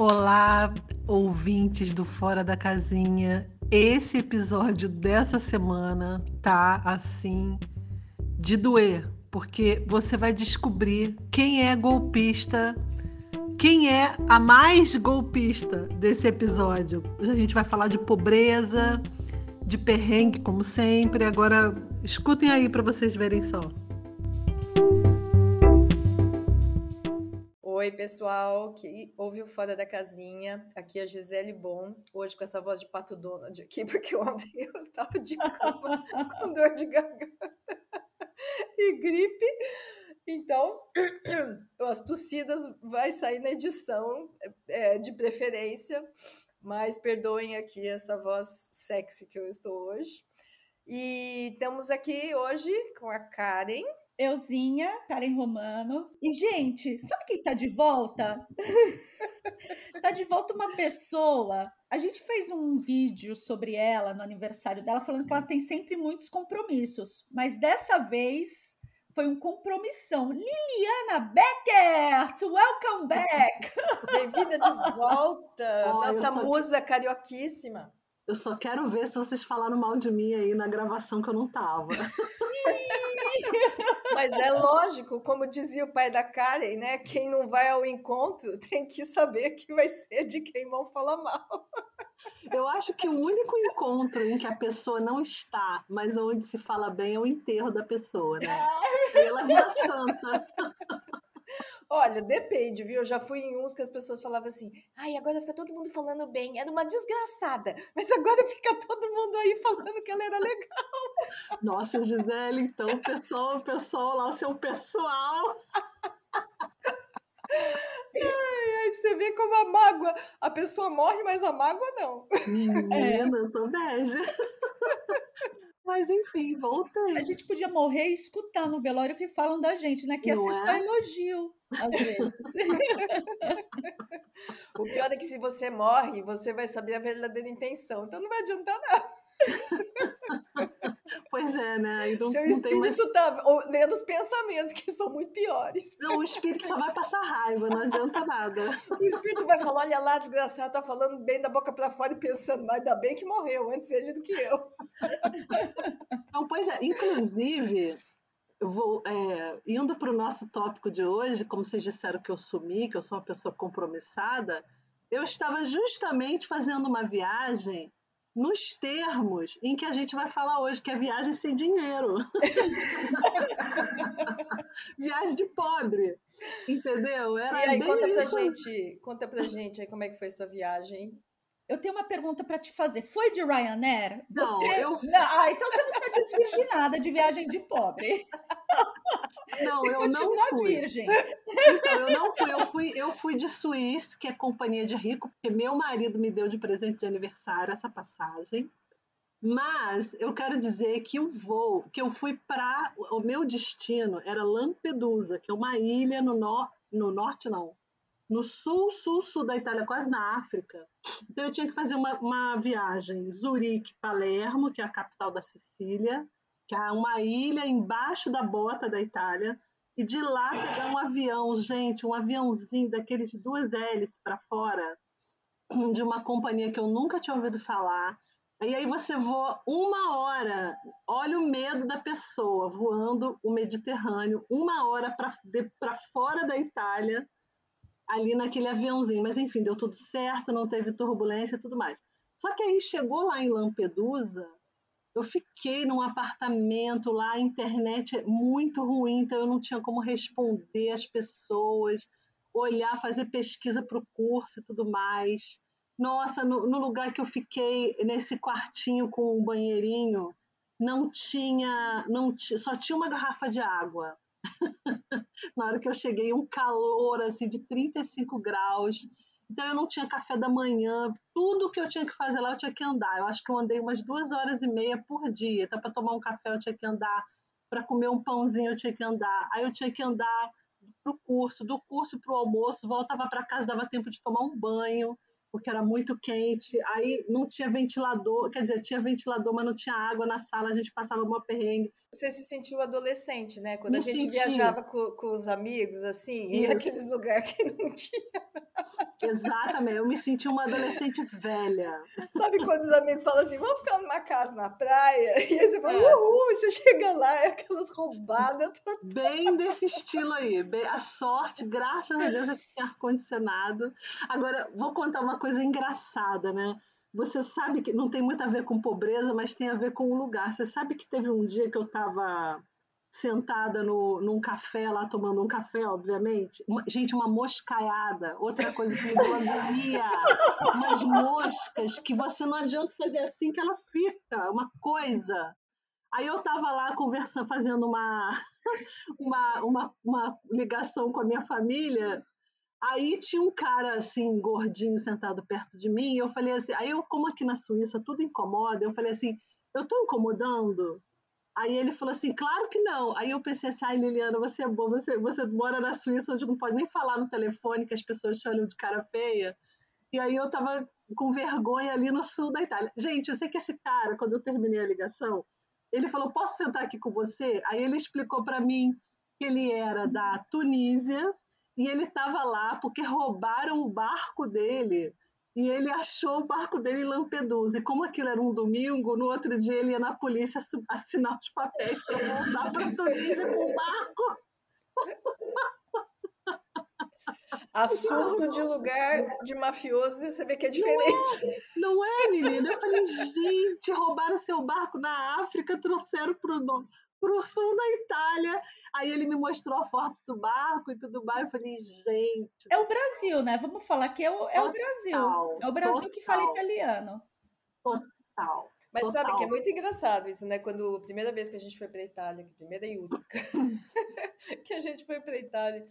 Olá, ouvintes do Fora da Casinha. Esse episódio dessa semana tá assim de doer, porque você vai descobrir quem é golpista, quem é a mais golpista desse episódio. A gente vai falar de pobreza, de perrengue, como sempre. Agora, escutem aí para vocês verem só. Oi, pessoal, que ouviu Fora da Casinha. Aqui é a Gisele Bom, hoje com essa voz de Pato Donald aqui, porque ontem eu tava de cama com dor de garganta e gripe. Então, as tossidas vai sair na edição, é, de preferência, mas perdoem aqui essa voz sexy que eu estou hoje. E estamos aqui hoje com a Karen. Euzinha, Karen Romano. E, gente, sabe quem tá de volta? tá de volta uma pessoa. A gente fez um vídeo sobre ela no aniversário dela, falando que ela tem sempre muitos compromissos. Mas dessa vez foi um compromissão. Liliana Beckert, welcome back! Bem-vinda de volta, oh, nossa musa carioquíssima. Eu só quero ver se vocês falaram mal de mim aí na gravação que eu não tava. Mas é lógico, como dizia o pai da Karen, né? Quem não vai ao encontro tem que saber que vai ser de quem vão falar mal. Eu acho que o único encontro em que a pessoa não está, mas onde se fala bem, é o enterro da pessoa, né? Ela vira santa. Olha, depende, viu? Eu já fui em uns que as pessoas falavam assim: ai, agora fica todo mundo falando bem, era uma desgraçada, mas agora fica todo mundo aí falando que ela era legal. Nossa, Gisele, então, pessoal, pessoal lá, o seu pessoal. Ai, ai, você vê como a mágoa, a pessoa morre, mas a mágoa não. Menina, é. eu tô bege. Mas enfim, voltei. A gente podia morrer e escutar no velório o que falam da gente, né? Que é? só elogio, às vezes. o pior é que se você morre, você vai saber a verdadeira intenção. Então não vai adiantar nada. Pois é, né? Não, Seu espírito mais... tá lendo os pensamentos, que são muito piores. Não, o espírito só vai passar raiva, não adianta nada. O espírito vai falar: olha lá, desgraçado, tá falando bem da boca para fora e pensando, mas ainda bem que morreu, antes ele do que eu. Não, pois é, inclusive, vou é, indo para o nosso tópico de hoje, como vocês disseram que eu sumi, que eu sou uma pessoa compromissada, eu estava justamente fazendo uma viagem nos termos em que a gente vai falar hoje, que é viagem sem dinheiro. viagem de pobre. Entendeu? Era e aí, conta pra gente, conta pra gente aí como é que foi sua viagem. Eu tenho uma pergunta para te fazer. Foi de Ryanair? Não, você... eu... ah, então você não está desvirginada de viagem de pobre. Não, Você eu não fui. virgem. Então, eu não fui. Eu fui, eu fui de Suíça, que é companhia de rico, porque meu marido me deu de presente de aniversário essa passagem. Mas eu quero dizer que o voo, que eu fui para. O meu destino era Lampedusa, que é uma ilha no, no, no norte, não. No sul, sul, sul da Itália, quase na África. Então eu tinha que fazer uma, uma viagem Zurique, Palermo, que é a capital da Sicília, que é uma ilha embaixo da bota da Itália, e de lá pegar um avião, gente, um aviãozinho daqueles duas hélices para fora, de uma companhia que eu nunca tinha ouvido falar. E aí você voa uma hora, olha o medo da pessoa voando o Mediterrâneo, uma hora para fora da Itália, ali naquele aviãozinho. Mas enfim, deu tudo certo, não teve turbulência e tudo mais. Só que aí chegou lá em Lampedusa, eu fiquei num apartamento lá, a internet é muito ruim, então eu não tinha como responder as pessoas, olhar, fazer pesquisa para o curso e tudo mais. Nossa, no, no, lugar que eu fiquei, nesse quartinho com um banheirinho, não tinha, não só tinha uma garrafa de água. Na hora que eu cheguei, um calor assim de 35 graus. Então eu não tinha café da manhã, tudo que eu tinha que fazer lá eu tinha que andar. Eu acho que eu andei umas duas horas e meia por dia. Então para tomar um café eu tinha que andar, para comer um pãozinho eu tinha que andar. Aí eu tinha que andar para o curso, do curso para o almoço, voltava para casa, dava tempo de tomar um banho, porque era muito quente. Aí não tinha ventilador, quer dizer, tinha ventilador, mas não tinha água na sala, a gente passava uma perrengue. Você se sentiu adolescente, né? Quando Me a gente senti. viajava com, com, os amigos, assim, Isso. em aqueles lugares que não tinha. Exatamente, eu me senti uma adolescente velha. Sabe quando os amigos falam assim, vamos ficar numa casa na praia? E aí você fala, é. uhul, você chega lá, é aquelas roubadas. Bem desse estilo aí. Bem, a sorte, graças a Deus, é que tem ar-condicionado. Agora, vou contar uma coisa engraçada, né? Você sabe que não tem muito a ver com pobreza, mas tem a ver com o lugar. Você sabe que teve um dia que eu estava sentada no, num café lá, tomando um café, obviamente. Uma, gente, uma moscaiada. Outra coisa que me deu agonia. Umas moscas que você não adianta fazer assim que ela fica. Uma coisa. Aí eu tava lá conversando, fazendo uma, uma, uma, uma ligação com a minha família. Aí tinha um cara assim, gordinho, sentado perto de mim, e eu falei assim, aí eu, como aqui na Suíça tudo incomoda, eu falei assim, eu tô incomodando? Aí ele falou assim, claro que não. Aí eu pensei assim, ai Liliana, você é boa, você, você mora na Suíça onde não pode nem falar no telefone que as pessoas te olham de cara feia. E aí eu tava com vergonha ali no sul da Itália. Gente, eu sei que esse cara, quando eu terminei a ligação, ele falou, posso sentar aqui com você? Aí ele explicou para mim que ele era da Tunísia e ele estava lá porque roubaram o barco dele e ele achou o barco dele em Lampedusa. E como aquilo era um domingo, no outro dia ele ia na polícia assinar os papéis para voltar para Tunísia com o barco. Assunto de lugar de mafioso, você vê que é diferente. Não é, não é menina? Eu falei, gente, roubaram seu barco na África, trouxeram para o para o sul da Itália. Aí ele me mostrou a foto do barco e tudo mais. Eu falei, gente. É o Brasil, né? Vamos falar que é o, é o Brasil. É o Brasil total. que fala italiano. Total. Mas total. sabe que é muito engraçado isso, né? Quando a primeira vez que a gente foi para Itália, primeira e única, que a gente foi para Itália,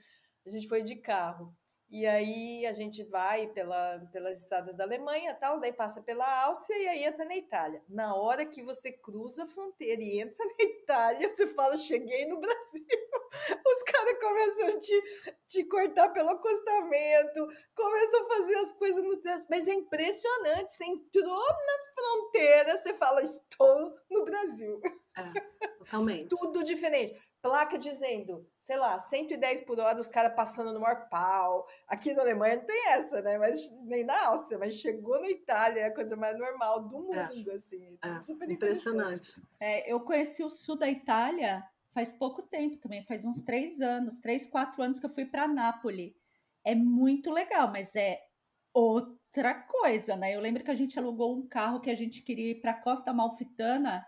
a gente foi de carro. E aí a gente vai pela, pelas estradas da Alemanha, tal, daí passa pela Áustria e aí entra na Itália. Na hora que você cruza a fronteira e entra na Itália, você fala, cheguei no Brasil. Os caras começam a te, te cortar pelo acostamento, começam a fazer as coisas no trânsito. Mas é impressionante, você entrou na fronteira, você fala, estou no Brasil. É, totalmente. Tudo diferente placa dizendo, sei lá, 110 por hora, os caras passando no maior pau. Aqui na Alemanha não tem essa, né? Mas nem na Áustria, mas chegou na Itália, é a coisa mais normal do é. mundo, é. assim. É. Super impressionante. É, eu conheci o sul da Itália faz pouco tempo também, faz uns três anos, três, quatro anos que eu fui para Nápoles. É muito legal, mas é outra coisa, né? Eu lembro que a gente alugou um carro que a gente queria ir para Costa Malfitana.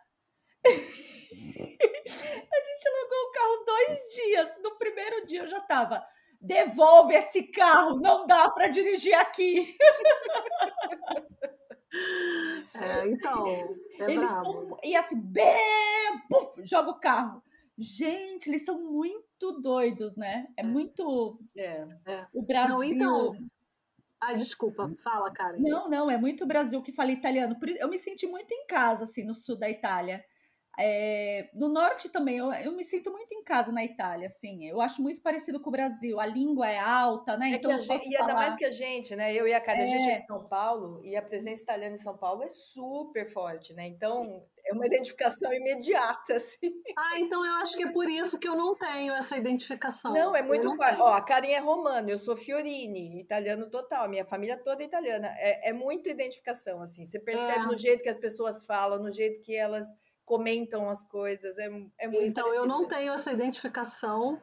a gente alugou o carro dois dias. No primeiro dia eu já tava. Devolve esse carro, não dá para dirigir aqui. É, então, é eles são, e assim, bem, puf, joga o carro. Gente, eles são muito doidos, né? É, é. muito. É, é. O Brasil. Não, então. Ai, desculpa, fala, cara. Não, não, é muito Brasil que fala italiano. Eu me senti muito em casa, assim, no sul da Itália. É, no norte também, eu, eu, me sinto muito em casa na Itália, assim. Eu acho muito parecido com o Brasil. A língua é alta, né? É então, gente, e ainda mais que a gente, né? Eu e a Karen, é. a gente é de São Paulo e a presença italiana em São Paulo é super forte, né? Então, é uma identificação imediata, assim. Ah, então eu acho que é por isso que eu não tenho essa identificação. Não, é muito forte. Ó, a Karen é romana, eu sou Fiorini, italiano total, minha família toda é italiana. É, é muita identificação, assim. Você percebe é. no jeito que as pessoas falam, no jeito que elas comentam as coisas. É, é muito Então, eu não tenho essa identificação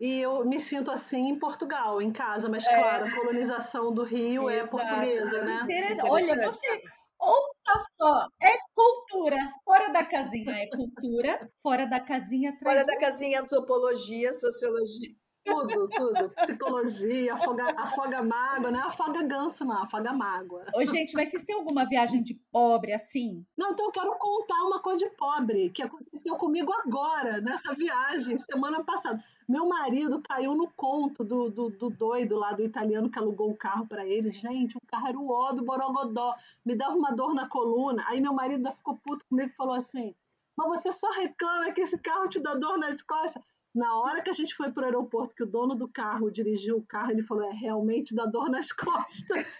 e eu me sinto assim em Portugal, em casa, mas é. claro, a colonização do Rio é Exato. é portuguesa, né? Olha, você ouça só, é cultura. Fora da casinha é cultura, fora da casinha. Fora da casinha antropologia, sociologia. Tudo, tudo. Psicologia, afoga, afoga mágoa, não é afoga ganso, não, afoga mágoa. Ô, gente, mas vocês têm alguma viagem de pobre assim? Não, então eu quero contar uma coisa de pobre que aconteceu comigo agora, nessa viagem, semana passada. Meu marido caiu no conto do, do, do doido lá, do italiano que alugou o carro para ele. Gente, o carro era o ó do Borogodó. Me dava uma dor na coluna. Aí meu marido ficou puto comigo e falou assim: Mas você só reclama que esse carro te dá dor nas costas. Na hora que a gente foi para o aeroporto, que o dono do carro dirigiu o carro, ele falou: é realmente dá dor nas costas.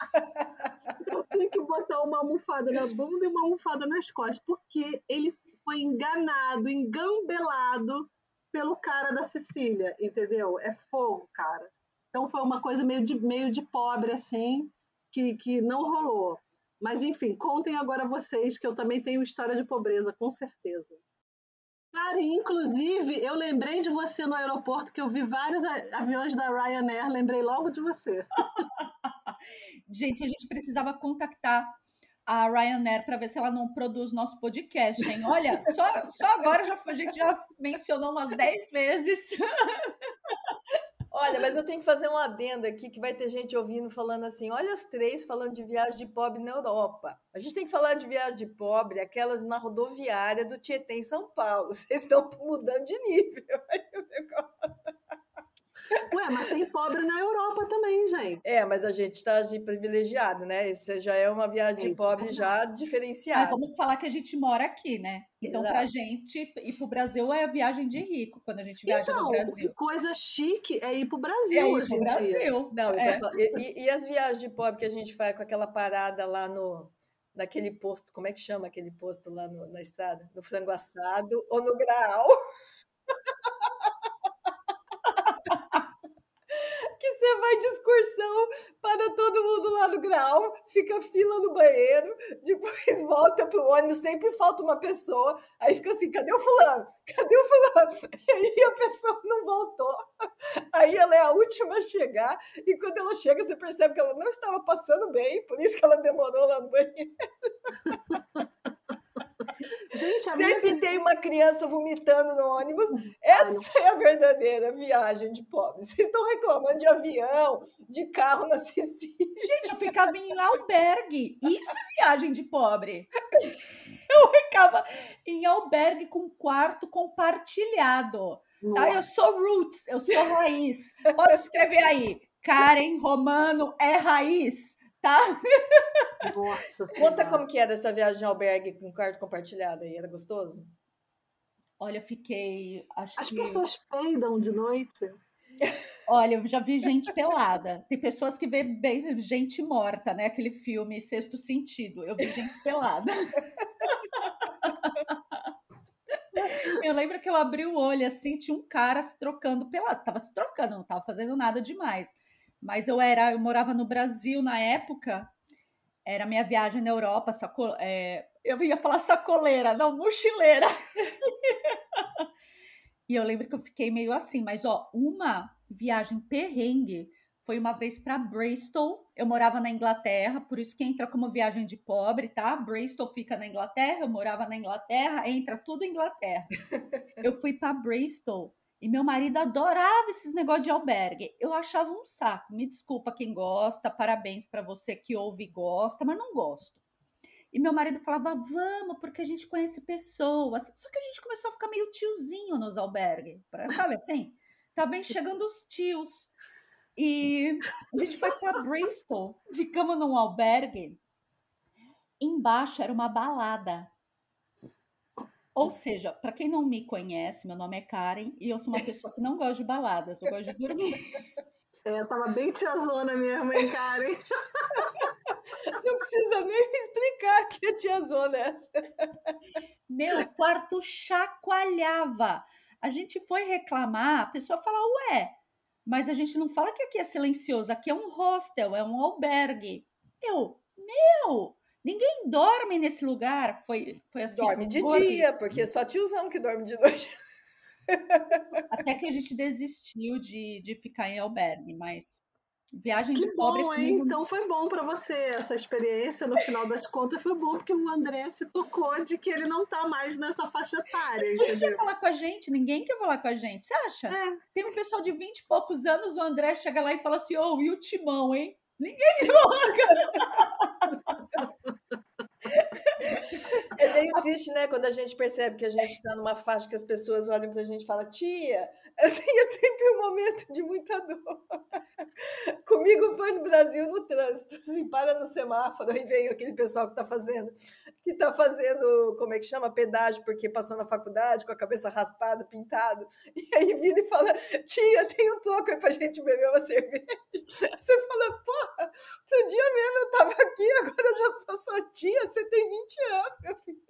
eu tinha que botar uma almofada na bunda e uma almofada nas costas, porque ele foi enganado, engambelado pelo cara da Sicília, entendeu? É fogo, cara. Então foi uma coisa meio de, meio de pobre, assim, que, que não rolou. Mas, enfim, contem agora vocês, que eu também tenho história de pobreza, com certeza. Cara, inclusive, eu lembrei de você no aeroporto, que eu vi vários aviões da Ryanair, lembrei logo de você. gente, a gente precisava contactar a Ryanair para ver se ela não produz nosso podcast, hein? Olha, só, só agora já, a gente já mencionou umas 10 vezes. Olha, mas eu tenho que fazer um adendo aqui que vai ter gente ouvindo falando assim: olha as três falando de viagem de pobre na Europa. A gente tem que falar de viagem de pobre, aquelas na rodoviária do Tietê em São Paulo. Vocês estão mudando de nível. Ué, mas tem pobre na Europa também, gente. É, mas a gente está de privilegiado, né? Isso já é uma viagem de pobre já diferenciada. Ah, vamos falar que a gente mora aqui, né? Então, para a gente ir para o Brasil é a viagem de rico, quando a gente viaja então, no Brasil. Que coisa chique é ir para o Brasil. É ir para o Brasil. Não, é. falando, e, e, as viagens de pobre que a gente faz com aquela parada lá no. Naquele posto, como é que chama aquele posto lá no, na estrada? No frango assado ou no grau? você vai de excursão para todo mundo lá no grau, fica fila no banheiro, depois volta pro ônibus, sempre falta uma pessoa, aí fica assim, cadê o fulano? Cadê o fulano? E aí a pessoa não voltou. Aí ela é a última a chegar, e quando ela chega, você percebe que ela não estava passando bem, por isso que ela demorou lá no banheiro. Gente, Sempre minha... tem uma criança vomitando no ônibus. Essa ah, é a verdadeira viagem de pobre. Vocês estão reclamando de avião, de carro na Sicília. Gente, eu ficava em albergue. Isso é viagem de pobre. Eu ficava em albergue com quarto compartilhado. Tá? Eu sou roots, eu sou raiz. Pode escrever aí. Karen Romano é raiz tá? Nossa. Conta como que era essa viagem de albergue com quarto compartilhado aí, era gostoso? Olha, fiquei. Acho As que... pessoas peidam de noite. Olha, eu já vi gente pelada. Tem pessoas que vê bem gente morta, né? Aquele filme Sexto Sentido. Eu vi gente pelada. Eu lembro que eu abri o olho assim, tinha um cara se trocando pelado. Tava se trocando, não tava fazendo nada demais. Mas eu era, eu morava no Brasil na época, era minha viagem na Europa, saco, é, eu ia falar sacoleira, não, mochileira. e eu lembro que eu fiquei meio assim, mas ó, uma viagem perrengue foi uma vez para Bristol. Eu morava na Inglaterra, por isso que entra como viagem de pobre, tá? Bristol fica na Inglaterra, eu morava na Inglaterra, entra tudo Inglaterra. eu fui para Bristol e meu marido adorava esses negócios de albergue. Eu achava um saco. Me desculpa quem gosta, parabéns para você que ouve e gosta, mas não gosto. E meu marido falava, vamos, porque a gente conhece pessoas. Só que a gente começou a ficar meio tiozinho nos albergues, sabe assim? Tá bem chegando os tios. E a gente foi para Bristol, ficamos num albergue. Embaixo era uma balada. Ou seja, para quem não me conhece, meu nome é Karen e eu sou uma pessoa que não gosta de baladas, eu gosto de dormir. É, eu tava bem tiazona mesmo, hein, Karen? Não precisa nem me explicar que é tiazona essa. Meu quarto chacoalhava. A gente foi reclamar, a pessoa fala, ué, mas a gente não fala que aqui é silencioso, aqui é um hostel, é um albergue. Eu, meu, Ninguém dorme nesse lugar. Foi, foi assim. Dorme de dia, porque é só tiozão que dorme de noite. Até que a gente desistiu de, de ficar em albergue, mas viagem que de pobre. Bom, hein? Então foi bom para você essa experiência. No final das contas, foi bom porque o André se tocou de que ele não tá mais nessa faixa etária. Ninguém entendeu? quer falar com a gente, ninguém quer falar com a gente. Você acha? É. Tem um pessoal de 20 e poucos anos, o André chega lá e fala assim: Ô, oh, e o timão, hein? Ninguém É meio triste, né? Quando a gente percebe que a gente está numa faixa que as pessoas olham para a gente e falam, tia, assim, é sempre um momento de muita dor. Comigo foi no Brasil no trânsito, assim, para no semáforo e vem aquele pessoal que está fazendo que está fazendo, como é que chama? Pedágio, porque passou na faculdade com a cabeça raspada, pintado. E aí vira e fala: Tia, tem um troco aí pra gente beber uma cerveja. Você fala: Porra, outro dia mesmo eu tava aqui, agora eu já sou sua tia, você tem 20 anos, meu filho.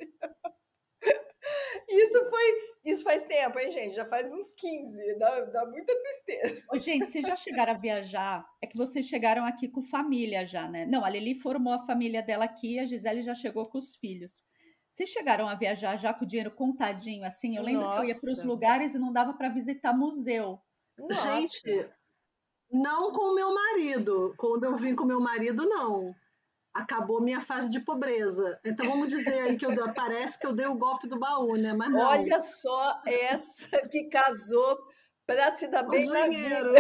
Isso foi. Isso faz tempo, hein, gente? Já faz uns 15. Dá, dá muita tristeza. Ô, gente, vocês já chegaram a viajar? É que vocês chegaram aqui com família já, né? Não, a Lili formou a família dela aqui, a Gisele já chegou com os filhos. Vocês chegaram a viajar já com o dinheiro contadinho assim? Eu lembro Nossa. que eu ia para os lugares e não dava para visitar museu. Nossa. Gente, não com o meu marido. Quando eu vim com o meu marido, não acabou minha fase de pobreza. Então vamos dizer aí que eu parece que eu dei o golpe do baú, né? Mas não. Olha só essa que casou para se dar bem o dinheiro.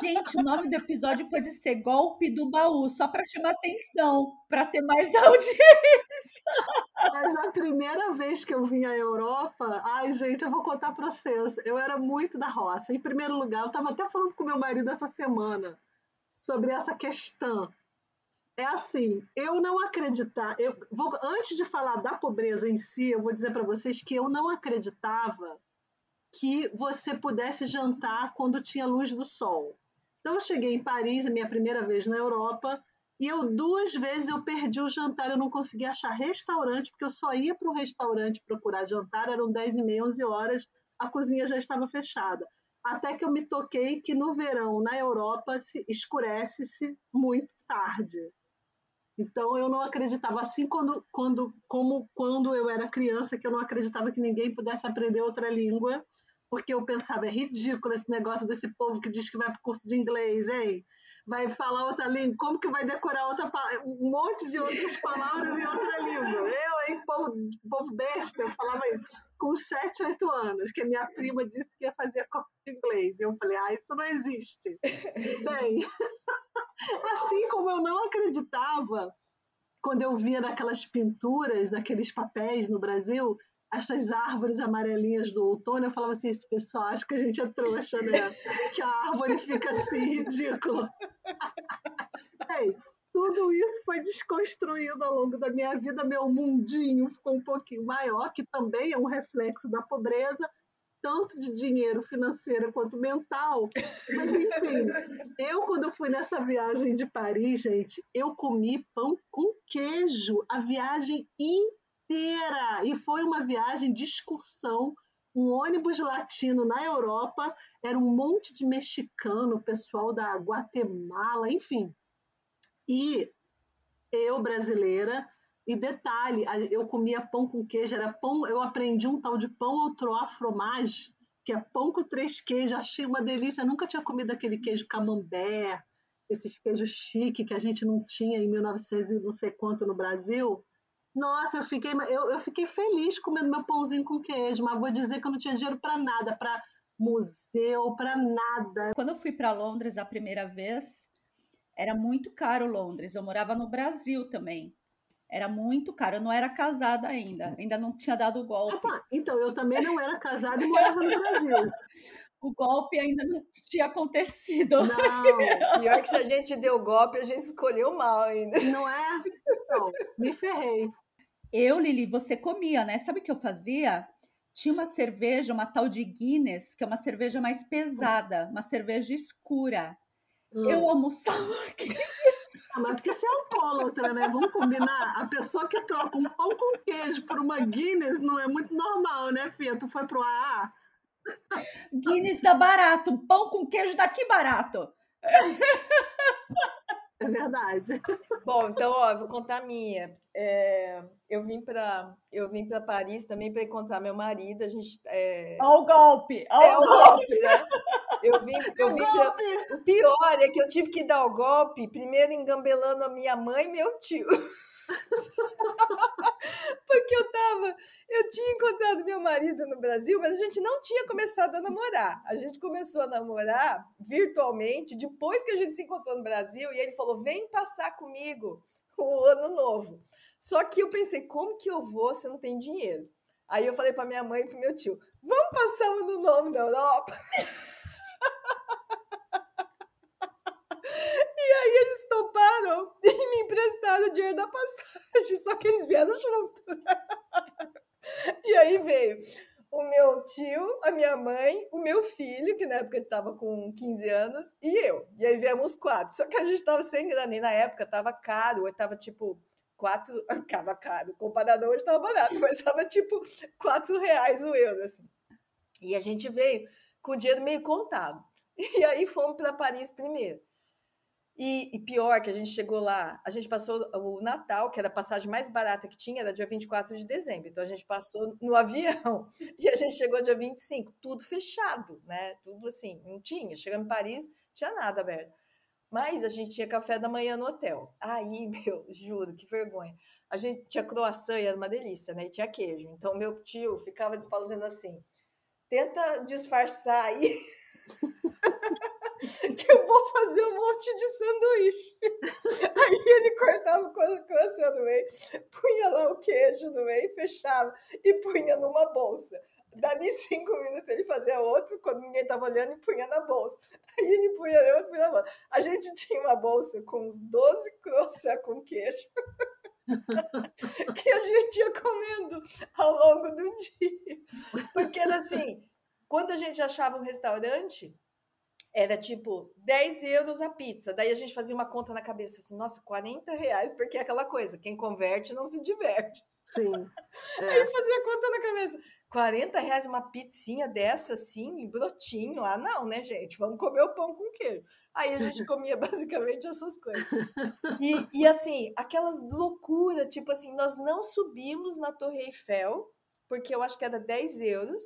Gente, o nome do episódio pode ser Golpe do Baú, só para chamar atenção, para ter mais audiência. Mas a primeira vez que eu vim à Europa, ai, gente, eu vou contar para vocês. Eu era muito da roça. Em primeiro lugar, eu estava até falando com meu marido essa semana sobre essa questão é assim, eu não acreditar, eu vou antes de falar da pobreza em si, eu vou dizer para vocês que eu não acreditava que você pudesse jantar quando tinha luz do sol. Então eu cheguei em Paris, a minha primeira vez na Europa, e eu duas vezes eu perdi o jantar, eu não conseguia achar restaurante, porque eu só ia para um restaurante procurar jantar, eram 10 e meia, 11 horas, a cozinha já estava fechada. Até que eu me toquei que no verão, na Europa, se escurece-se muito tarde. Então eu não acreditava assim quando, quando, como quando eu era criança que eu não acreditava que ninguém pudesse aprender outra língua, porque eu pensava é ridículo esse negócio desse povo que diz que vai para o curso de inglês, hein? Vai falar outra língua, como que vai decorar outra um monte de outras palavras em outra língua? Eu, hein, povo, povo besta, eu falava isso com 7, 8 anos, que a minha prima disse que ia fazer curso de inglês. E eu falei, ah, isso não existe. Bem, Assim como eu não acreditava quando eu via naquelas pinturas, naqueles papéis no Brasil, essas árvores amarelinhas do outono, eu falava assim, esse pessoal acha que a gente é trouxa, né? Que a árvore fica assim, ridícula. Ei, tudo isso foi desconstruído ao longo da minha vida, meu mundinho ficou um pouquinho maior, que também é um reflexo da pobreza, tanto de dinheiro financeiro quanto mental. Mas, enfim, eu, quando fui nessa viagem de Paris, gente, eu comi pão com queijo a viagem inteira. E foi uma viagem de excursão um ônibus latino na Europa, era um monte de mexicano, pessoal da Guatemala, enfim. E eu, brasileira, e detalhe, eu comia pão com queijo, era pão, eu aprendi um tal de pão au trois fromage, que é pão com três queijos, achei uma delícia, eu nunca tinha comido aquele queijo camembert, esses queijos chique que a gente não tinha em 1900 e não sei quanto no Brasil. Nossa, eu fiquei, eu, eu fiquei feliz comendo meu pãozinho com queijo, mas vou dizer que eu não tinha dinheiro para nada, para museu, para nada. Quando eu fui para Londres a primeira vez, era muito caro Londres. Eu morava no Brasil também. Era muito caro. Eu não era casada ainda. Ainda não tinha dado o golpe. Opa, então, eu também não era casada e morava no Brasil. o golpe ainda não tinha acontecido. Não. Pior que se a gente deu golpe, a gente escolheu mal ainda. Não é? Não, me ferrei. Eu, Lili, você comia, né? Sabe o que eu fazia? Tinha uma cerveja, uma tal de Guinness, que é uma cerveja mais pesada, uma cerveja escura. Hum. Eu almoçava ah, mas porque você é alcoólatra, né? Vamos combinar? A pessoa que troca um pão com queijo por uma Guinness não é muito normal, né, Fia? Tu foi pro AA? Guinness dá barato. Pão com queijo daqui barato. É verdade. Bom, então, ó, vou contar a minha. É, eu vim para eu vim para Paris também para encontrar meu marido. A gente. É... Olha o golpe! Olha é o golpe, golpe né? Eu vim, eu vim pra... O pior é que eu tive que dar o golpe, primeiro engambelando a minha mãe e meu tio. Porque eu tava, eu tinha encontrado meu marido no Brasil, mas a gente não tinha começado a namorar. A gente começou a namorar virtualmente depois que a gente se encontrou no Brasil e ele falou: "Vem passar comigo o ano novo". Só que eu pensei, como que eu vou se eu não tenho dinheiro? Aí eu falei para minha mãe e para meu tio: "Vamos passar o ano novo na Europa". toparam e me emprestaram o dinheiro da passagem, só que eles vieram junto. e aí veio o meu tio, a minha mãe, o meu filho, que na época ele estava com 15 anos, e eu. E aí viemos quatro. Só que a gente estava sem grana, e na época estava caro, estava tipo quatro, ficava caro. Comparado hoje estava barato, mas estava tipo quatro reais o euro, assim. E a gente veio com o dinheiro meio contado. E aí fomos para Paris primeiro. E, e, pior que a gente chegou lá, a gente passou o Natal, que era a passagem mais barata que tinha, era dia 24 de dezembro. Então a gente passou no avião e a gente chegou dia 25, tudo fechado, né? Tudo assim, não tinha. Chegamos em Paris, tinha nada aberto. Mas a gente tinha café da manhã no hotel. Aí, meu, juro, que vergonha. A gente tinha croissant e era uma delícia, né? E tinha queijo. Então meu tio ficava falando assim: tenta disfarçar aí. vou fazer um monte de sanduíche. Aí ele cortava o coração no meio, punha lá o queijo no meio, fechava e punha numa bolsa. Dali cinco minutos ele fazia outro, quando ninguém estava olhando, e punha na bolsa. Aí ele punha eu punha na bolsa. A gente tinha uma bolsa com uns 12 croissants com queijo. que a gente ia comendo ao longo do dia. Porque era assim, quando a gente achava um restaurante, era tipo 10 euros a pizza. Daí a gente fazia uma conta na cabeça assim, nossa, 40 reais, porque é aquela coisa, quem converte não se diverte. Sim. É. Aí fazia conta na cabeça. 40 reais uma pizzinha dessa assim, brotinho. Ah, não, né, gente? Vamos comer o pão com queijo. Aí a gente comia basicamente essas coisas. E, e assim, aquelas loucuras, tipo assim, nós não subimos na Torre Eiffel, porque eu acho que era 10 euros.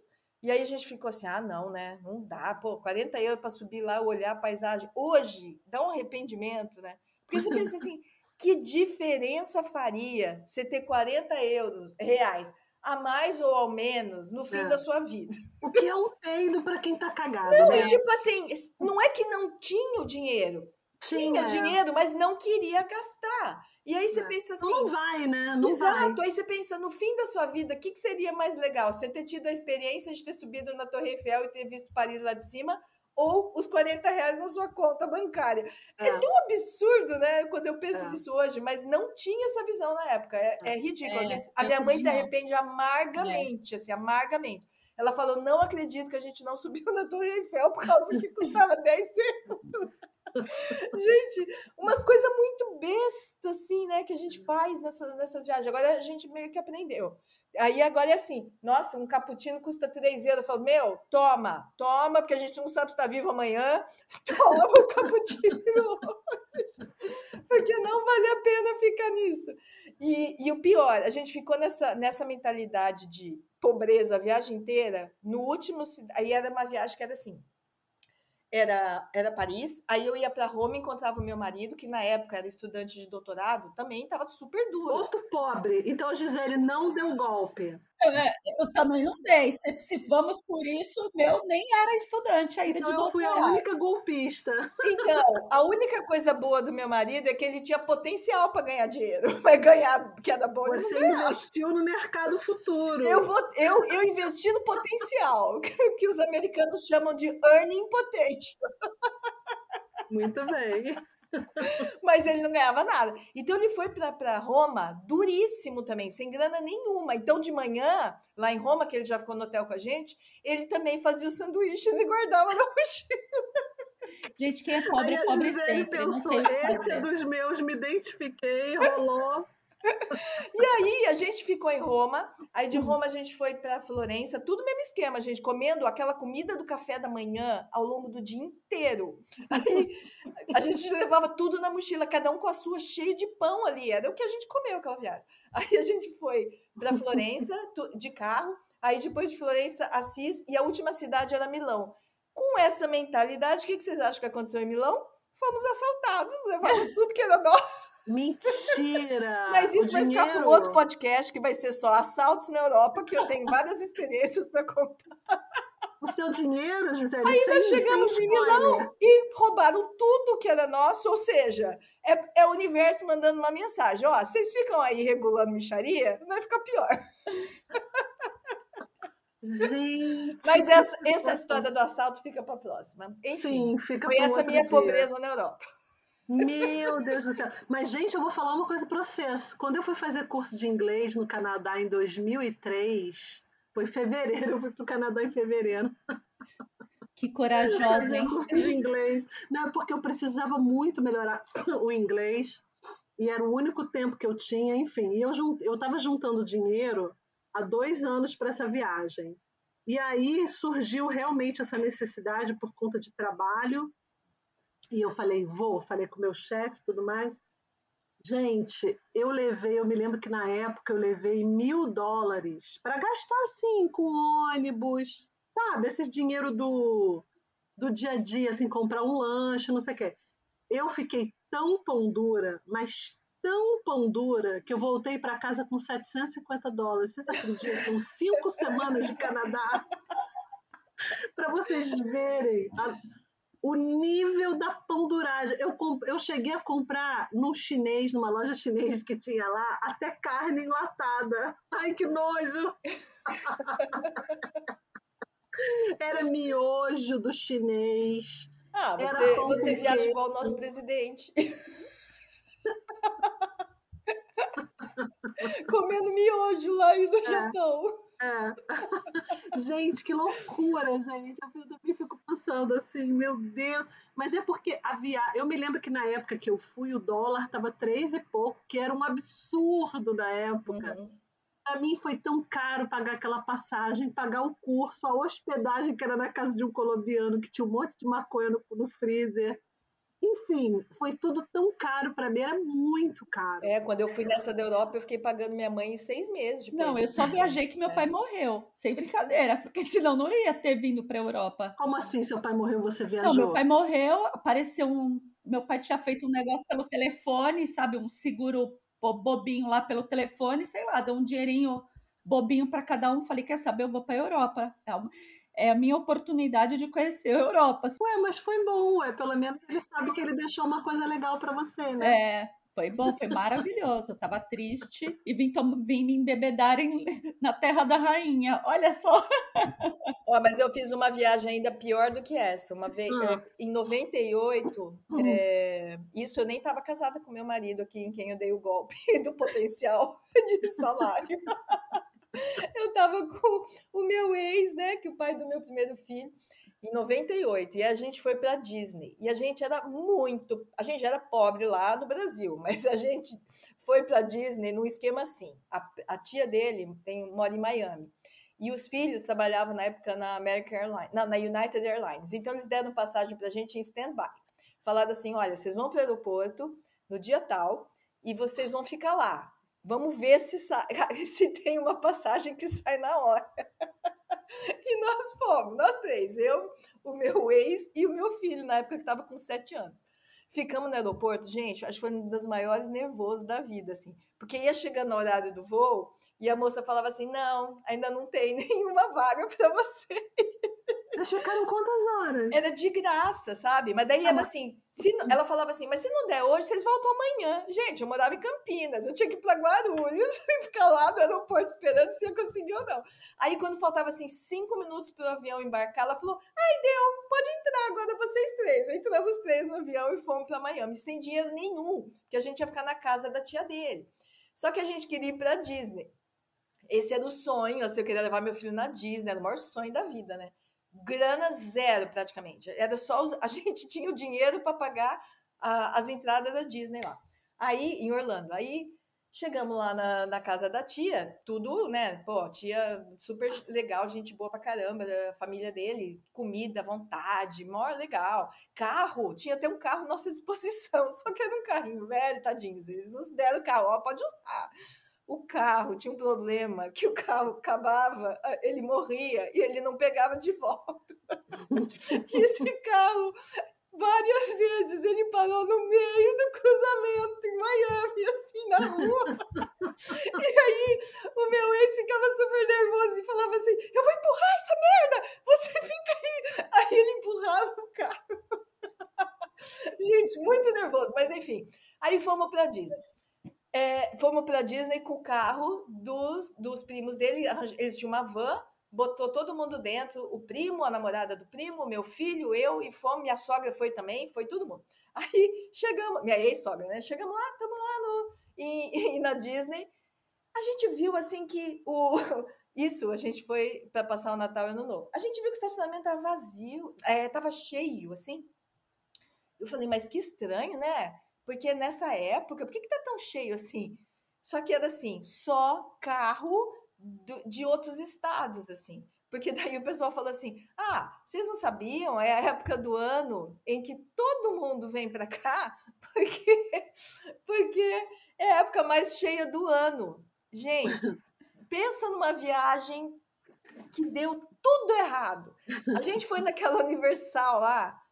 E aí a gente ficou assim: ah, não, né? Não dá, pô, 40 euros para subir lá, olhar a paisagem. Hoje, dá um arrependimento, né? Porque você pensa assim: que diferença faria você ter 40 euros, reais, a mais ou ao menos no fim é. da sua vida? O que é um peido para quem tá cagado, não, né? E tipo assim, não é que não tinha o dinheiro. Tinha, tinha dinheiro, mas não queria gastar. E aí você é. pensa assim. Não vai, né? Não exato. Vai. Aí você pensa, no fim da sua vida, o que, que seria mais legal? Você ter tido a experiência de ter subido na Torre Eiffel e ter visto Paris lá de cima, ou os 40 reais na sua conta bancária. É, é tão absurdo, né? Quando eu penso é. nisso hoje, mas não tinha essa visão na época. É, é, é ridículo. Gente, a minha mãe se arrepende amargamente, assim, amargamente. Ela falou: não acredito que a gente não subiu na Torre Eiffel por causa que custava 10 euros. gente, umas coisas muito bestas, assim, né, que a gente faz nessas, nessas viagens. Agora a gente meio que aprendeu. Aí agora é assim, nossa, um cappuccino custa 3 euros. Eu falo, meu, toma, toma, porque a gente não sabe se está vivo amanhã. Toma o cappuccino porque não vale a pena ficar nisso. E, e o pior, a gente ficou nessa, nessa mentalidade de pobreza a viagem inteira. No último, aí era uma viagem que era assim, era, era Paris. Aí eu ia para Roma, encontrava o meu marido, que na época era estudante de doutorado, também estava super duro. Outro pobre. Então Gisele não deu golpe. É, eu também não dei. Se, se, vamos por isso, meu nem era estudante ainda então de eu fui a única golpista. Então, a única coisa boa do meu marido é que ele tinha potencial para ganhar dinheiro. Mas ganhar que era bom Você investiu no mercado futuro. Eu, vou, eu, eu investi no potencial, que os americanos chamam de earning potential. Muito bem. Mas ele não ganhava nada. Então ele foi para Roma duríssimo também, sem grana nenhuma. Então de manhã, lá em Roma, que ele já ficou no hotel com a gente, ele também fazia os sanduíches e guardava na mochila. Gente, quem é pobre é pobre sempre. Pensou, esse é dos meus, me identifiquei, rolou. E aí a gente ficou em Roma, aí de Roma a gente foi para Florença, tudo mesmo esquema, a gente comendo aquela comida do café da manhã ao longo do dia inteiro. Aí a gente levava tudo na mochila, cada um com a sua, cheio de pão ali, era o que a gente comeu aquela viagem. Aí a gente foi para Florença de carro, aí depois de Florença, Assis e a última cidade era Milão. Com essa mentalidade, o que vocês acham que aconteceu em Milão? Fomos assaltados, levaram tudo que era nosso. Mentira! Mas isso vai dinheiro. ficar para um outro podcast que vai ser só assaltos na Europa, que eu tenho várias experiências para contar. O seu dinheiro, Gisele? Nós chegamos em Milão e roubaram tudo que era nosso, ou seja, é, é o universo mandando uma mensagem: ó, vocês ficam aí regulando micharia, vai ficar pior. Gente, Mas essa, essa história do assalto fica para a próxima. Enfim, Sim, fica foi essa minha dia. pobreza na Europa. Meu Deus do céu. Mas, gente, eu vou falar uma coisa para vocês. Quando eu fui fazer curso de inglês no Canadá em 2003, foi em fevereiro, eu fui pro Canadá em fevereiro. Que corajosa, hein? curso de inglês. Não, porque eu precisava muito melhorar o inglês. e era o único tempo que eu tinha, enfim. E eu estava juntando dinheiro há dois anos para essa viagem. E aí surgiu realmente essa necessidade por conta de trabalho. E eu falei, vou, falei com meu chefe tudo mais. Gente, eu levei, eu me lembro que na época eu levei mil dólares para gastar assim com ônibus, sabe? Esse dinheiro do, do dia a dia, assim, comprar um lanche, não sei o quê. Eu fiquei tão pão dura, mas tão pão dura, que eu voltei para casa com 750 dólares. Vocês acreditam? Cinco semanas de Canadá. para vocês verem a, o nível da pão-duragem. Eu, eu cheguei a comprar no chinês, numa loja chinesa que tinha lá, até carne enlatada. Ai, que nojo! Era miojo do chinês. Ah, você, você viaja igual o nosso presidente. Comendo miojo lá no é. Japão. É. gente, que loucura, gente. Eu também fico pensando assim, meu Deus. Mas é porque a viagem. Eu me lembro que na época que eu fui, o dólar estava três e pouco, que era um absurdo na época. Uhum. Para mim foi tão caro pagar aquela passagem, pagar o curso, a hospedagem que era na casa de um colombiano que tinha um monte de maconha no, no freezer. Enfim, foi tudo tão caro para mim, era muito caro. É, quando eu fui nessa da Europa, eu fiquei pagando minha mãe em seis meses. De não, eu só viajei que meu é. pai morreu, sem brincadeira, porque senão não ia ter vindo para Europa. Como assim, seu pai morreu, você viajou? Não, meu pai morreu, apareceu um. Meu pai tinha feito um negócio pelo telefone, sabe, um seguro bobinho lá pelo telefone, sei lá, deu um dinheirinho bobinho para cada um. Falei, quer saber, eu vou para a Europa. É a minha oportunidade de conhecer a Europa. Ué, mas foi bom, ué. Pelo menos ele sabe que ele deixou uma coisa legal para você, né? É, foi bom, foi maravilhoso. Eu tava triste e vim, vim me embebedar em, na terra da rainha. Olha só. Ó, mas eu fiz uma viagem ainda pior do que essa. Uma vez, é, em 98, hum. é, isso eu nem estava casada com meu marido aqui, em quem eu dei o golpe do potencial de salário eu tava com o meu ex, né, que é o pai do meu primeiro filho, em 98, e a gente foi para Disney. E a gente era muito, a gente era pobre lá no Brasil, mas a gente foi para Disney num esquema assim. A, a, tia dele tem mora em Miami. E os filhos trabalhavam na época na American Airlines, na, na United Airlines. Então eles deram passagem para a gente em stand-by. Falaram assim: olha, vocês vão para o aeroporto no dia tal e vocês vão ficar lá. Vamos ver se, se tem uma passagem que sai na hora. E nós fomos, nós três, eu, o meu ex e o meu filho, na época que estava com sete anos. Ficamos no aeroporto, gente, acho que foi um dos maiores nervosos da vida, assim, porque ia chegando no horário do voo e a moça falava assim: não, ainda não tem nenhuma vaga para você. Vocês ficaram quantas horas? Era de graça, sabe? Mas daí ah, era assim, se, ela falava assim, mas se não der hoje, vocês voltam amanhã. Gente, eu morava em Campinas, eu tinha que ir para Guarulhos e ficar lá no aeroporto esperando se eu conseguir ou não. Aí quando faltava assim cinco minutos para o avião embarcar, ela falou, ai deu, pode entrar agora vocês três. Aí entramos os três no avião e fomos para Miami, sem dinheiro nenhum, que a gente ia ficar na casa da tia dele. Só que a gente queria ir para Disney. Esse era o sonho, assim, eu queria levar meu filho na Disney, era o maior sonho da vida, né? Grana zero praticamente. Era só os, a gente tinha o dinheiro para pagar a, as entradas da Disney lá. Aí em Orlando, aí chegamos lá na, na, casa da tia, tudo, né? Pô, tia super legal, gente boa pra caramba, a família dele, comida vontade, maior legal. Carro, tinha até um carro à nossa disposição, só que era um carrinho velho, tadinhos. Eles nos deram carro, ó, pode usar o carro tinha um problema, que o carro acabava, ele morria e ele não pegava de volta. e esse carro, várias vezes, ele parou no meio do cruzamento em Miami, assim, na rua. e aí o meu ex ficava super nervoso e falava assim: Eu vou empurrar essa merda, você fica aí. Aí ele empurrava o carro. Gente, muito nervoso, mas enfim. Aí fomos para Disney é, fomos para Disney com o carro dos, dos primos dele. Eles tinham uma van, botou todo mundo dentro, o primo, a namorada do primo, meu filho, eu e fomos. Minha sogra foi também, foi todo mundo. Aí chegamos, minha ex-sogra, né? Chegamos lá, estamos lá no, e, e na Disney. A gente viu assim que o isso, a gente foi para passar o Natal e Ano Novo. A gente viu que o estacionamento estava vazio, estava é, cheio, assim. Eu falei, mas que estranho, né? Porque nessa época, por que, que tá tão cheio assim? Só que era assim, só carro do, de outros estados, assim. Porque daí o pessoal fala assim: ah, vocês não sabiam? É a época do ano em que todo mundo vem para cá, porque, porque é a época mais cheia do ano. Gente, pensa numa viagem que deu tudo errado. A gente foi naquela Universal lá,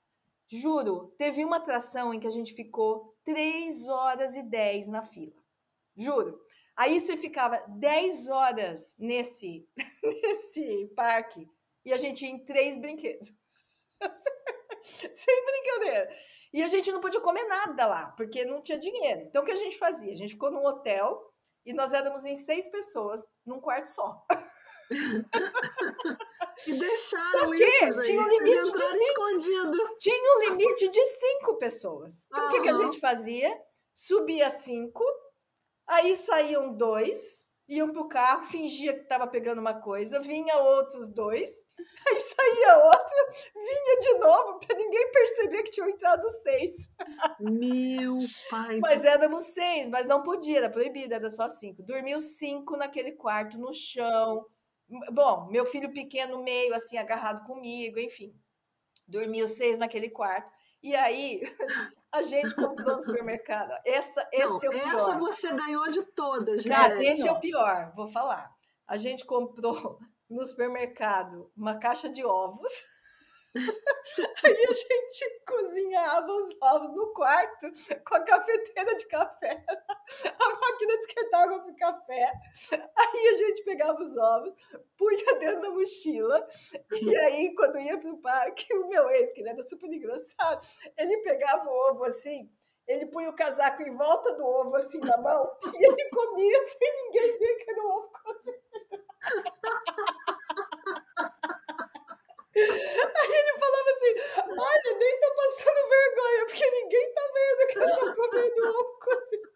juro, teve uma atração em que a gente ficou 3 horas e 10 na fila. Juro. Aí você ficava 10 horas nesse, nesse parque e a gente ia em três brinquedos. Sem brincadeira. E a gente não podia comer nada lá, porque não tinha dinheiro. Então o que a gente fazia? A gente ficou num hotel e nós éramos em seis pessoas num quarto só. E deixaram Só que isso, tinha um limite de cinco. escondido. Tinha um limite de cinco pessoas. Então o que, que a gente fazia? Subia cinco, aí saíam dois, iam pro carro, fingia que estava pegando uma coisa, vinha outros dois, aí saía outro, vinha de novo, para ninguém perceber que tinham entrado seis. Meu pai. Mas éramos seis, mas não podia, era proibido, era só cinco. Dormiu cinco naquele quarto, no chão. Bom, meu filho pequeno, meio assim, agarrado comigo, enfim. Dormiu seis naquele quarto. E aí, a gente comprou no supermercado. Essa, esse Não, é o essa pior. você ganhou de todas, né? Cara, gente, esse é o pior, vou falar. A gente comprou no supermercado uma caixa de ovos. Aí a gente cozinhava os ovos no quarto com a cafeteira de café, a máquina de esquentar água para café. Aí a gente pegava os ovos, punha dentro da mochila, e aí quando ia para o parque, o meu ex, que ele era super engraçado, ele pegava o ovo assim, ele punha o casaco em volta do ovo assim na mão, e ele comia sem ninguém ver que era um ovo cozido. Aí ele falava assim: Olha, nem tô passando vergonha, porque ninguém tá vendo que eu tô comendo ovo cozido.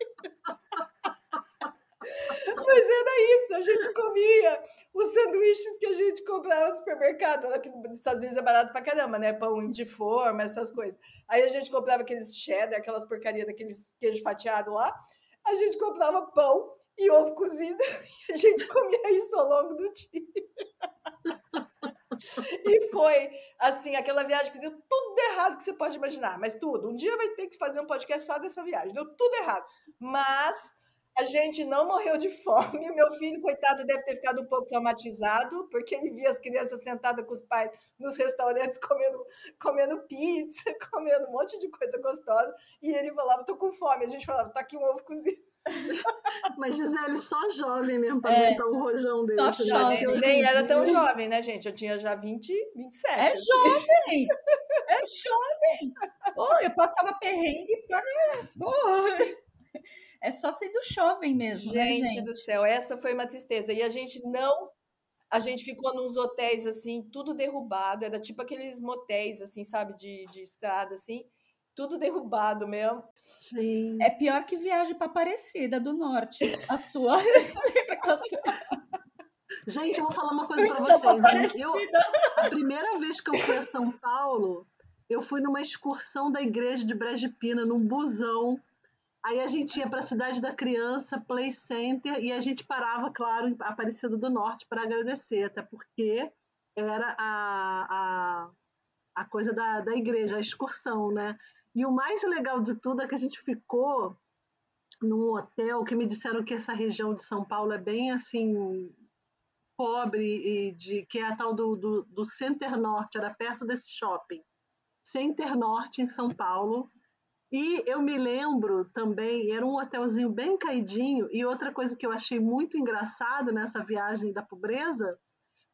Mas era isso, a gente comia os sanduíches que a gente comprava no supermercado. Aqui nos Estados Unidos é barato pra caramba, né? Pão de forma, essas coisas. Aí a gente comprava aqueles cheddar, aquelas porcarias daqueles queijo fatiado lá. A gente comprava pão e ovo cozido e a gente comia isso ao longo do dia. E foi, assim, aquela viagem que deu tudo errado que você pode imaginar, mas tudo. Um dia vai ter que fazer um podcast só dessa viagem, deu tudo errado. Mas a gente não morreu de fome. Meu filho, coitado, deve ter ficado um pouco traumatizado, porque ele via as crianças sentadas com os pais nos restaurantes comendo, comendo pizza, comendo um monte de coisa gostosa. E ele falava, tô com fome. A gente falava, tá aqui um ovo cozido. Mas Gisele só jovem mesmo pra É, aguentar um rojão dele. só também, jovem. hoje Nem em era tão jovem, né, gente? Eu tinha já 20, 27. É assim. jovem! É jovem! Pô, eu passava perrengue pra. Pô, é só sendo jovem mesmo, né, Gente, gente? do céu, essa foi uma tristeza. E a gente não. A gente ficou nos hotéis assim, tudo derrubado. Era tipo aqueles motéis, assim, sabe, de, de estrada, assim, tudo derrubado mesmo. Gente, É pior que viagem pra Aparecida do Norte. A sua. Gente, eu vou falar uma coisa pra vocês. Eu, a primeira vez que eu fui a São Paulo, eu fui numa excursão da igreja de Brejipina, num busão. Aí a gente ia para a cidade da criança, Play Center, e a gente parava, claro, em Aparecida do Norte para agradecer, até porque era a, a, a coisa da, da igreja, a excursão, né? E o mais legal de tudo é que a gente ficou num hotel que me disseram que essa região de São Paulo é bem assim pobre e de que é a tal do, do, do Center Norte, era perto desse shopping. Center Norte em São Paulo. E eu me lembro também, era um hotelzinho bem caidinho, e outra coisa que eu achei muito engraçado nessa viagem da pobreza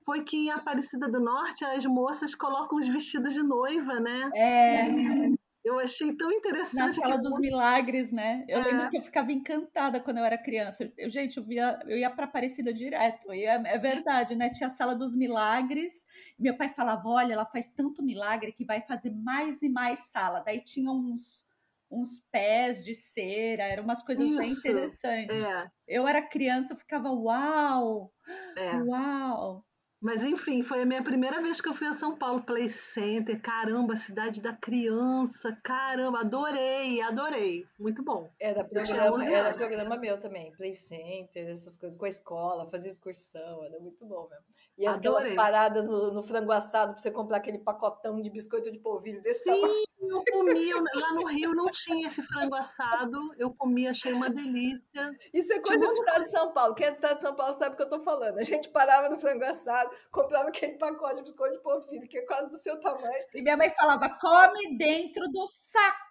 foi que em Aparecida do Norte as moças colocam os vestidos de noiva, né? É, Eu achei tão na interessante. Sala que dos Milagres, né? Eu É. lembro que eu ficava encantada quando eu era criança. Eu, gente, eu, via, eu ia para Aparecida direto. E é, é verdade, né? Tinha a Sala dos Milagres. Meu pai falava: olha, ela faz tanto milagre que vai fazer mais e mais sala. Daí tinha uns, uns pés de cera, eram umas coisas bem Isso. interessantes. É, Eu era criança, eu ficava: uau, é. uau. Mas enfim, foi a minha primeira vez que eu fui a São Paulo Play Center. Caramba, cidade da criança. Caramba, adorei, adorei. Muito bom. Era programa, era programa meu também. Play Center, essas coisas, com a escola, fazer excursão, era muito bom mesmo. E aquelas paradas no, no, frango assado para você comprar aquele pacotão de biscoito de polvilho desse Sim, tamanho. eu comia. Lá no Rio não tinha esse frango assado. Eu comia, achei uma delícia. Isso é coisa do estado de São Paulo. Quem é do estado de São Paulo sabe o que eu estou falando. A gente parava no frango assado, comprava aquele pacote de biscoito de polvilho, que é quase do seu tamanho. E minha mãe falava: come dentro do saco!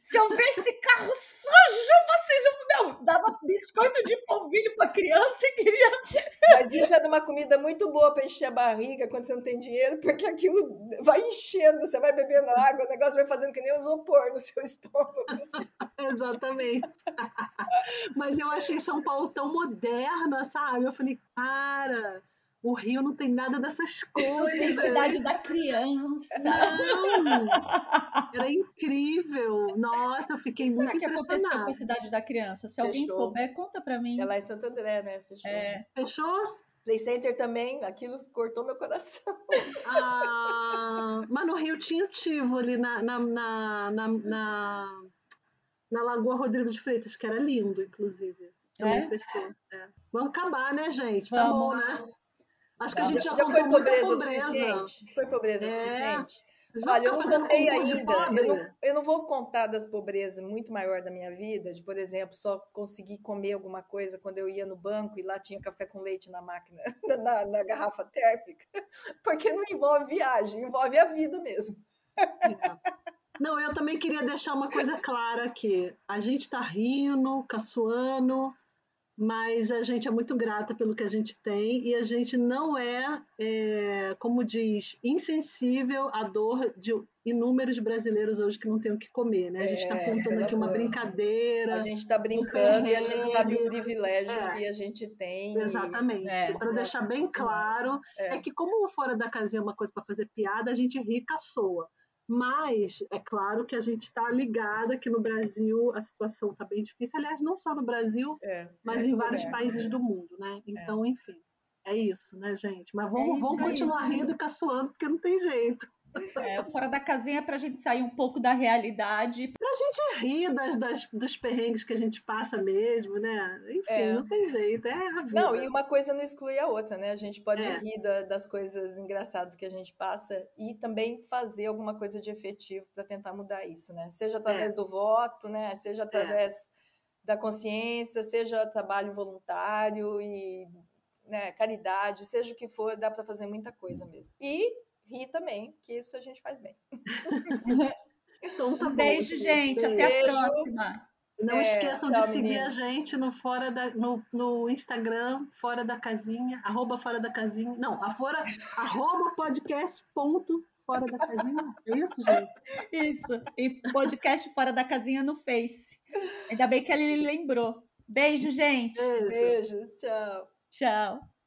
Se eu ver esse carro sujo, vocês vão. Não, dava biscoito de polvilho para criança e queria. Mas isso é de uma comida muito boa para encher a barriga quando você não tem dinheiro, porque aquilo vai enchendo, você vai bebendo água, o negócio vai fazendo que nem um isopor no seu estômago. Exatamente. Mas eu achei São Paulo tão moderna, sabe? Eu falei, cara, o Rio não tem nada dessas coisas. cidade da criança. Não! Era incrível. Nossa, eu fiquei muito que impressionada. aconteceu com a cidade da criança? Se Fechou. alguém souber, conta para mim. É lá em Santo André, né? Fechou. É. Fechou? Play Center também, aquilo cortou meu coração. Ah, mas no Rio tinha o Tivo ali na, na, na, na, na, na Lagoa Rodrigo de Freitas, que era lindo, inclusive. Também é? fechou. É. Vamos acabar, né, gente? Tá Vamos. bom, né? Acho que a gente já, já, já foi pobreza, pobreza o suficiente. Foi pobreza é. suficiente. Olha, eu não contei ainda. Eu não, eu não, vou contar das pobrezas muito maior da minha vida, de, por exemplo, só conseguir comer alguma coisa quando eu ia no banco e lá tinha café com leite na máquina, na, na garrafa térmica, porque não envolve viagem, envolve a vida mesmo. Não, eu também queria deixar uma coisa clara aqui. A gente está rindo, caçoando, mas a gente é muito grata pelo que a gente tem e a gente não é, é, como diz, insensível à dor de inúmeros brasileiros hoje que não têm o que comer, né? A gente está é, contando aqui uma brincadeira. A gente está brincando e a gente sabe o privilégio é, que a gente tem. Exatamente. É, para deixar bem claro, é. é. que como fora da casinha é uma coisa para fazer piada, a gente ri caçoa. Mas é claro que a gente está ligada que no Brasil a situação está bem difícil. Aliás, não só no Brasil, é, mas é em vários países do mundo, né? É. Então, enfim, é isso, né, gente? Mas vamos, é vamos continuar aí. rindo e caçoando, porque não tem jeito. É, fora da casinha para a gente sair um pouco da realidade. Gente rir das, das, dos perrengues que a gente passa mesmo, né? Enfim, é. não tem jeito, é a vida. Não, e uma coisa não exclui a outra, né? A gente pode é. rir da, das coisas engraçadas que a gente passa e também fazer alguma coisa de efetivo para tentar mudar isso, né? Seja através é. do voto, né? Seja através da consciência, seja trabalho voluntário e né, caridade, seja o que for, dá para fazer muita coisa mesmo. E rir também, que isso a gente faz bem. então tá bom. Beijo, gente. Até a próxima. Não é, esqueçam tchau, de seguir meninos. a gente no, fora da, no, no Instagram, fora da casinha, arroba fora da casinha. Não, a fora, arroba podcast ponto fora da casinha. É isso, gente? Isso. E podcast fora da casinha no Face. Ainda bem que ele lembrou. Beijo, gente. Beijo. Beijos. Tchau. Tchau.